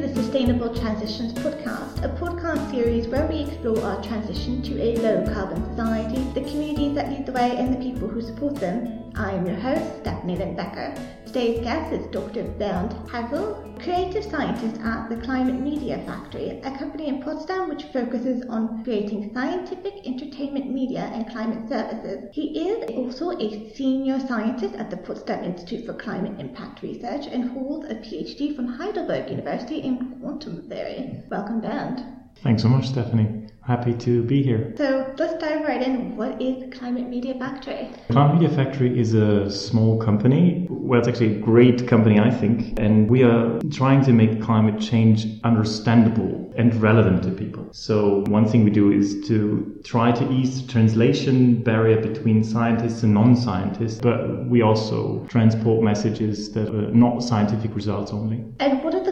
the Sustainable Transitions podcast, a podcast series where we explore our transition to a low carbon society, the communities that lead the way, and the people who support them. I'm your host, Stephanie Lindbecker. Today's guest is Dr. Bernd Hezel, creative scientist at the Climate Media Factory, a company in Potsdam which focuses on creating scientific entertainment media and climate services. He is also a senior scientist at the Potsdam Institute for Climate Impact Research and holds a PhD from Heidelberg University in quantum theory. Welcome, Bernd. Thanks so much, Stephanie. Happy to be here. So let's dive right in. What is Climate Media Factory? Climate Media Factory is a small company. Well, it's actually a great company, I think. And we are trying to make climate change understandable and relevant to people. So one thing we do is to try to ease the translation barrier between scientists and non-scientists, but we also transport messages that are not scientific results only. And what are the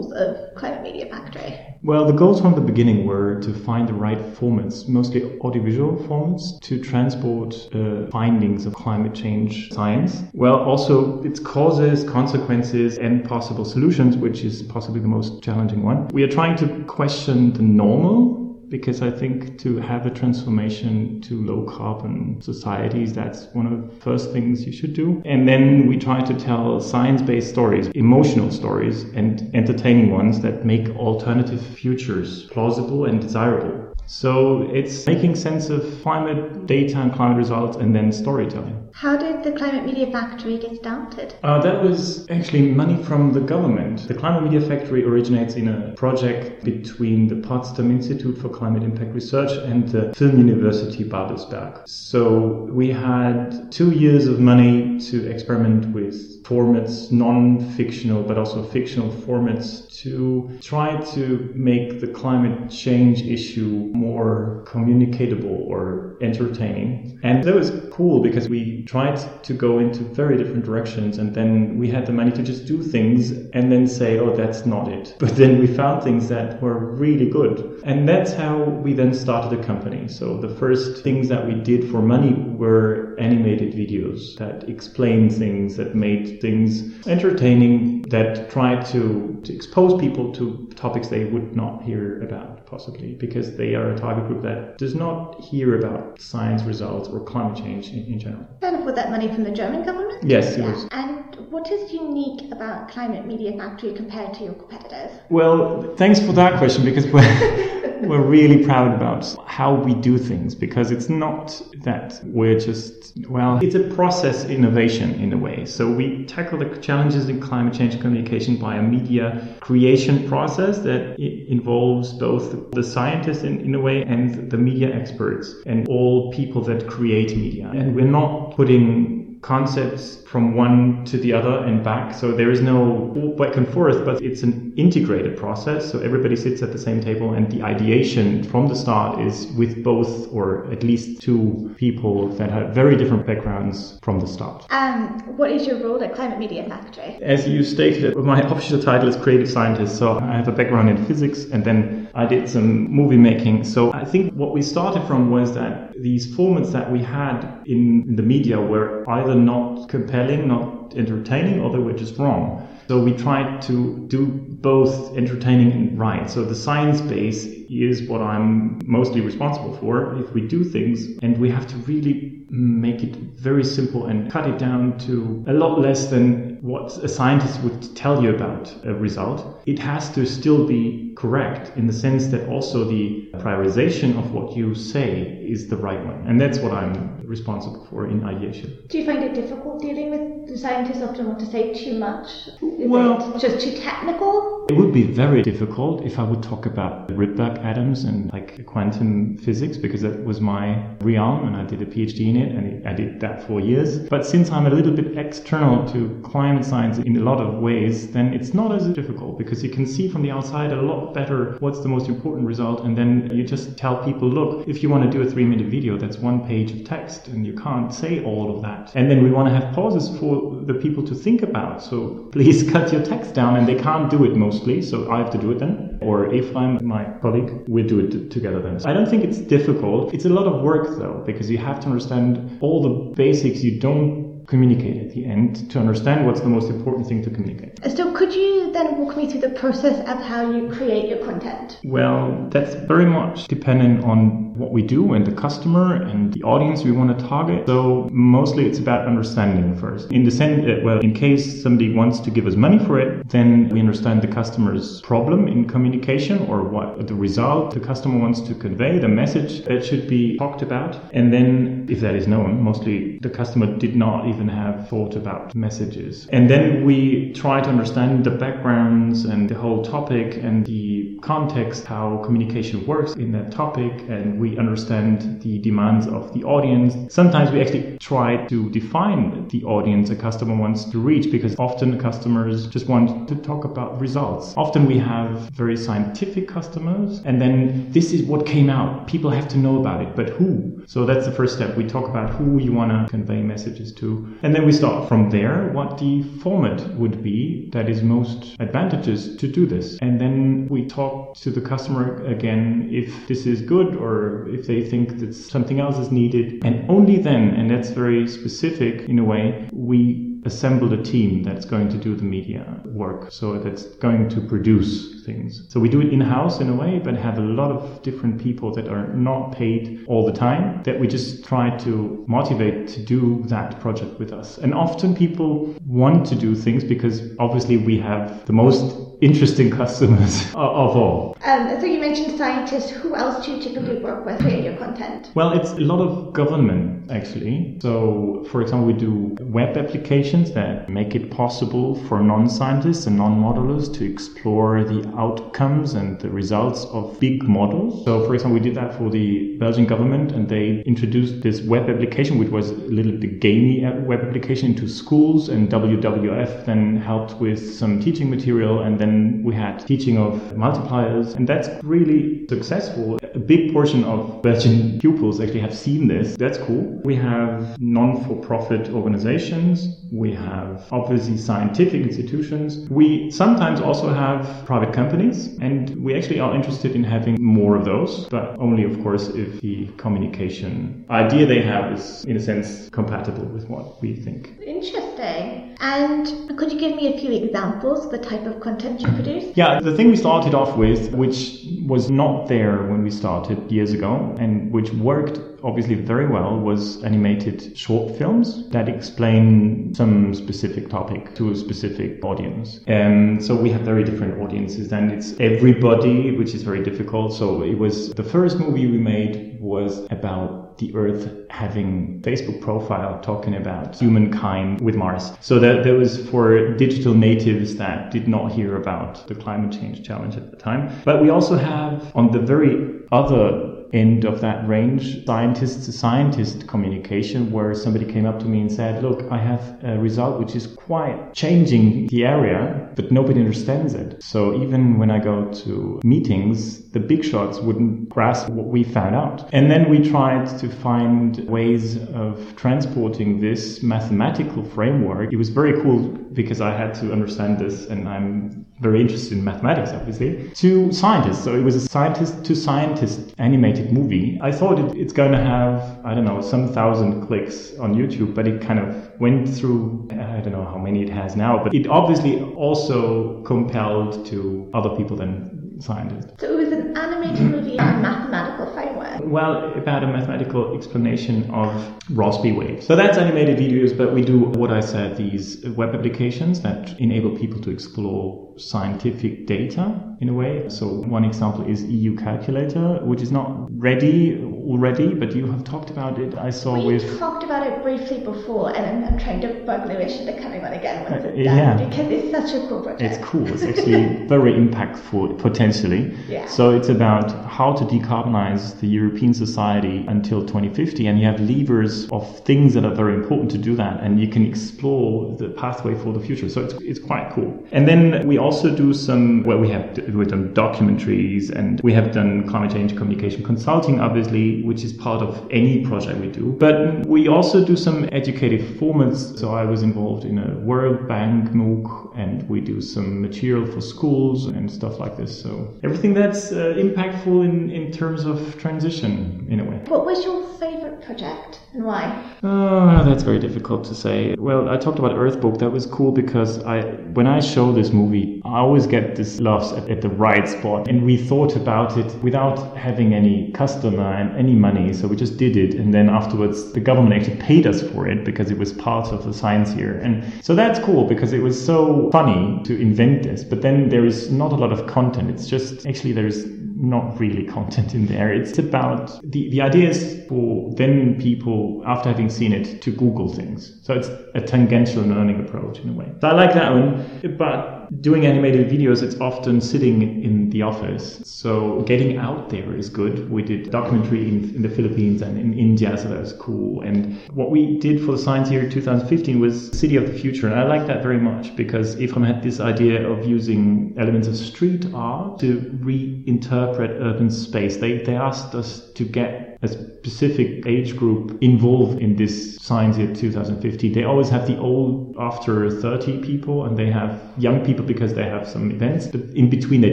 goals of Climate Media Factory? Well, the goals from the beginning were to find the right formats, mostly audiovisual formats, to transport uh, findings of climate change science. Well, also its causes, consequences, and possible solutions, which is possibly the most challenging one. We are trying to question the normal because I think to have a transformation to low carbon societies, that's one of the first things you should do. And then we try to tell science based stories, emotional stories, and entertaining ones that make alternative futures plausible and desirable. So it's making sense of climate data and climate results and then storytelling. How did the Climate Media Factory get started? Uh, that was actually money from the government. The Climate Media Factory originates in a project between the Potsdam Institute for Climate Impact Research and the Film University Babelsberg. So we had two years of money to experiment with formats, non-fictional but also fictional formats to try to make the climate change issue more communicatable or entertaining. And that was cool because we tried to go into very different directions and then we had the money to just do things and then say, oh, that's not it. But then we found things that were really good. And that's how we then started a company. So the first things that we did for money were animated videos that explained things, that made things entertaining, that tried to, to expose people to topics they would not hear about, possibly, because they are a target group that does not hear about science results or climate change in, in general. And with that money from the German government? Yes, it was. And what is unique about Climate Media Factory compared to your competitors? Well, thanks for that question because we're, really proud about how we do things because it's not that we're just, well, it's a process innovation in a way. So we tackle the challenges in climate change communication by a media creation process that involves both the scientists in, in a way and the media experts and all people that create media. And we're not putting concepts from one to the other and back. So there is no back and forth, but it's an integrated process. So everybody sits at the same table and the ideation from the start is with both or at least two people that have very different backgrounds from the start. Um, what is your role at Climate Media Factory? As you stated, my official title is creative scientist. So I have a background in physics and then I did some movie making. So I think what we started from was that these formats that we had in, the media were either not compelling, not entertaining, or they were just wrong. So we tried to do both entertaining and right. So the science base is what I'm mostly responsible for. If we do things and we have to really make it very simple and cut it down to a lot less than what a scientist would tell you about a result, it has to still be correct in the sense that also the prioritization of what you say is the right one. And that's what I'm responsible for in ideation. Do you find it difficult dealing with the scientists often want to say too much? Is well, it just too technical? It would be very difficult if I would talk about Rydberg atoms and like quantum physics because that was my realm and I did a PhD in it and I did that for years. But since I'm a little bit external to climate science in a lot of ways, then it's not as difficult because you can see from the outside a lot better what's the most important result and then you just tell people, look, if you want to do a three minute video, that's one page of text and you can't say all of that. And then we want to have pauses for the people to think about. So please cut your text down and they can't do it mostly. So I have to do it then. Or if I'm my colleague, we do it t- together then. I don't think it's difficult. It's a lot of work though, because you have to understand all the basics you don't communicate at the end to understand what's the most important thing to communicate. Uh, so, could you then walk me through the process of how you create your content? Well, that's very much dependent on what we do and the customer and the audience we want to target. So, mostly it's about understanding first. In the sense, well, in case somebody wants to give us money for it, then we understand the customer's problem in communication or what the result the customer wants to convey, the message that should be talked about. And then, if that is known, mostly the customer did not even have thought about messages. And then we try to understand the backgrounds and the whole topic and the context, how communication works in that topic, and we understand the demands of the audience. Sometimes we actually try to define the audience a customer wants to reach because often customers just want to talk about results. Often we have very scientific customers, and then this is what came out. People have to know about it, but who? So that's the first step. We talk about who you want to convey messages to, and then we start from there what the format would be that is most advantageous to do this. And then we talk to the customer again if this is good or if they think that something else is needed. And only then, and that's very specific in a way, we assemble a team that's going to do the media work. So that's going to produce things. So we do it in house in a way, but have a lot of different people that are not paid all the time that we just try to motivate to do that project with us. And often people want to do things because obviously we have the most interesting customers of all. Um, so you mentioned scientists. Who else do you typically work with for your content? Well, it's a lot of government actually. So, for example, we do web applications that make it possible for non-scientists and non-modelers to explore the outcomes and the results of big models. So, for example, we did that for the Belgian government, and they introduced this web application, which was a little bit gamey web application, into schools, and WWF then helped with some teaching material, and then we had teaching of multipliers, and that's really successful. A big portion of Belgian pupils actually have seen this. That's cool. We have non for profit organizations, we have obviously scientific institutions. We sometimes also have private companies, and we actually are interested in having more of those, but only, of course, if the communication idea they have is, in a sense, compatible with what we think. Interesting. And could you give me a few examples of the type of content you produce? Yeah, the thing we started off with, which was not there when we started years ago, and which worked obviously very well was animated short films that explain some specific topic to a specific audience. And so we have very different audiences and it's everybody, which is very difficult. So it was the first movie we made was about the Earth having Facebook profile talking about humankind with Mars. So that, that was for digital natives that did not hear about the climate change challenge at the time. But we also have on the very other end of that range, scientist to scientist communication, where somebody came up to me and said, Look, I have a result which is quite changing the area, but nobody understands it. So even when I go to meetings, the big shots wouldn't grasp what we found out. And then we tried to find ways of transporting this mathematical framework. It was very cool because I had to understand this and I'm very interested in mathematics, obviously, to scientists. So it was a scientist to scientist animated movie. I thought it, it's going to have, I don't know, some thousand clicks on YouTube, but it kind of went through, I don't know how many it has now, but it obviously also compelled to other people than scientists. So it was an animated movie on a mathematical framework? Well, about a mathematical explanation of Rossby waves. So that's animated videos, but we do what I said, these web applications that enable people to explore scientific data in a way. So one example is EU Calculator, which is not ready already, but you have talked about it. I saw we with talked about it briefly before, and I'm, I'm trying to bug Lewis into coming on again once it's uh, yeah. because it's such a cool project. It's cool. It's actually very impactful potentially. Yeah. So it's about how to decarbonize the European society until 2050, and you have levers of things that are very important to do that, and you can explore the pathway for the future. So it's it's quite cool. And then we also do some well, we have we've done documentaries, and we have done climate change communication consulting, obviously which is part of any project we do. But we also do some educative formats. So I was involved in a World Bank MOOC and we do some material for schools and stuff like this. So everything that's uh, impactful in, in terms of transition in a way. What was your favorite project and why? Oh, that's very difficult to say. Well, I talked about Earthbook. That was cool because I, when I show this movie, I always get this laughs at, at the right spot. And we thought about it without having any customer and any money. So we just did it. And then afterwards, the government actually paid us for it because it was part of the science here. And so that's cool because it was so funny to invent this. But then there is not a lot of content. It's just actually there's not really content in there. It's about the, the idea is for then people, after having seen it, to Google things. So it's a tangential learning approach in a way. So I like that one. But doing animated videos, it's often sitting in the office. So getting out there is good. We did documentary in, in the Philippines and in India, so that was cool. And what we did for the Science Year 2015 was City of the Future. And I like that very much because Ephraim had this idea of using elements of street art to reinterpret urban space. They, they asked us to get a specific age group involved in this Science Year 2015. They always have the old after 30 people and they have young people because they have some events, but in between they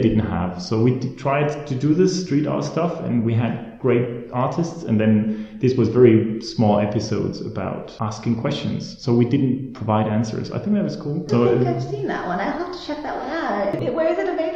didn't have. So we tried to do this street art stuff and we had great artists and then this was very small episodes about asking questions. So we didn't provide answers. I think that was cool. I so, think I've seen that one. I'll have to check that one out. Where is it available?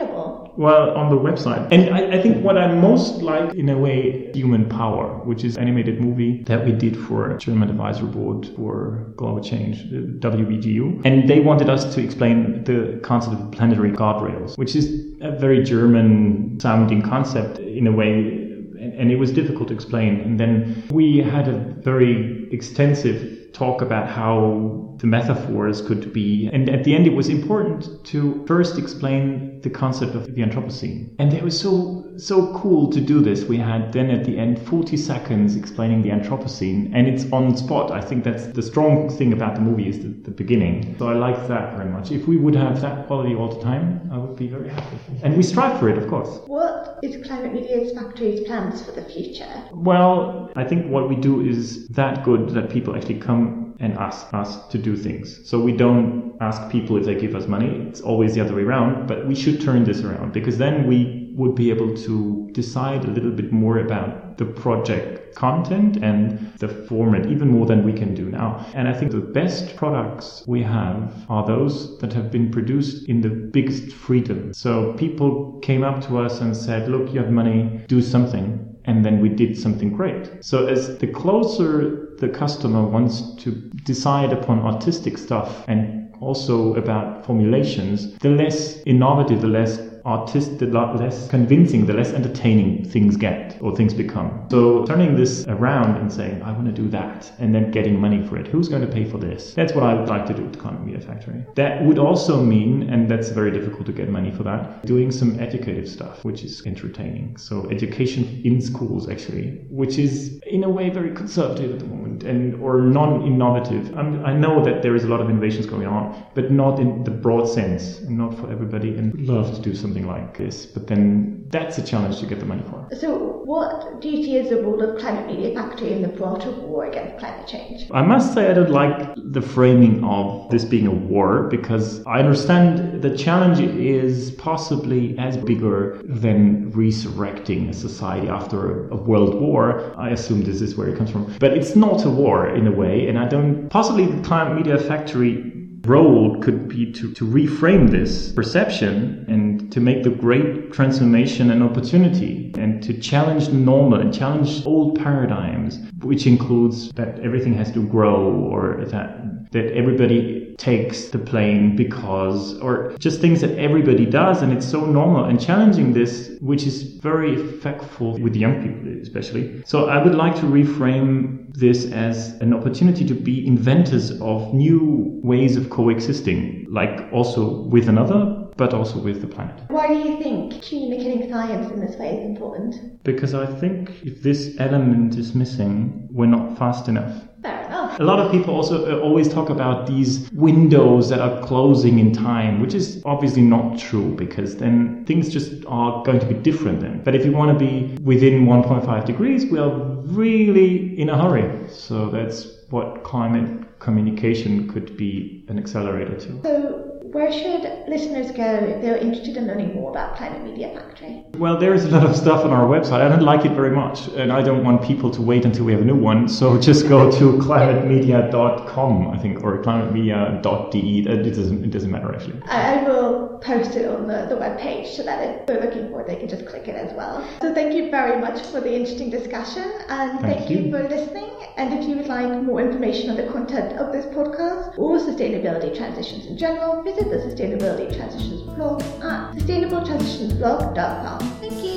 Well, on the website. And I, I think what I most like in a way, Human Power, which is animated movie that we did for German Advisory Board for Global Change, WBGU. And they wanted us to explain the concept of planetary guardrails, which is a very German sounding concept in a way and it was difficult to explain. And then we had a very extensive talk about how the metaphors could be. And at the end, it was important to first explain the concept of the Anthropocene. And it was so, so cool to do this. We had then at the end 40 seconds explaining the Anthropocene, and it's on spot. I think that's the strong thing about the movie is the, the beginning. So I like that very much. If we would have that quality all the time, I would be very happy. And we strive for it, of course. What is Climate Media's Factory's plans for the future? Well, I think what we do is that good that people actually come and ask us to do things. So we don't ask people if they give us money. It's always the other way around, but we should turn this around because then we would be able to decide a little bit more about the project content and the format, even more than we can do now. And I think the best products we have are those that have been produced in the biggest freedom. So people came up to us and said, look, you have money, do something and then we did something great. So as the closer the customer wants to decide upon artistic stuff and also about formulations, the less innovative, the less artist, the less convincing, the less entertaining things get or things become. So turning this around and saying, I want to do that, and then getting money for it. Who's going to pay for this? That's what I would like to do with Climate Media Factory. That would also mean, and that's very difficult to get money for that, doing some educative stuff, which is entertaining. So education in schools, actually, which is in a way very conservative at the moment and or non-innovative. I'm, i know that there is a lot of innovations going on, but not in the broad sense, and not for everybody. And love to do some something like this. But then that's a challenge to get the money for. So, what do you see as the role of Climate Media Factory in the broader war against climate change? I must say, I don't like the framing of this being a war because I understand the challenge is possibly as bigger than resurrecting a society after a, a world war. I assume this is where it comes from. But it's not a war in a way, and I don't. Possibly the Climate Media Factory role could be to, to reframe this perception and to make the great transformation an opportunity and to challenge the normal and challenge old paradigms, which includes that everything has to grow or that that everybody takes the plane because, or just things that everybody does, and it's so normal. And challenging this, which is very effectful with young people, especially. So I would like to reframe this as an opportunity to be inventors of new ways of coexisting, like also with another, but also with the planet. Why do you think communicating science in this way is important? Because I think if this element is missing, we're not fast enough. Fair enough. A lot of people also uh, always talk about these windows that are closing in time, which is obviously not true because then things just are going to be different then. But if you want to be within 1.5 degrees, we are really in a hurry. So that's what climate communication could be an accelerator to. So where should listeners go if they're interested in learning more about Climate Media Factory? Well, there is a lot of stuff on our website. I don't like it very much, and I don't want people to wait until we have a new one. So just go to climatemedia.com, I think, or climatemedia.de. It doesn't, it doesn't matter actually. I, I will post it on the, the web page so that if they're looking for it, they can just click it as well. So thank you very much for the interesting discussion, and thank, Thank you. you. for listening. And if you would like more information on the content of this podcast or sustainability transitions in general, visit the Sustainability Transitions blog at sustainabletransitionsblog.com. Thank you.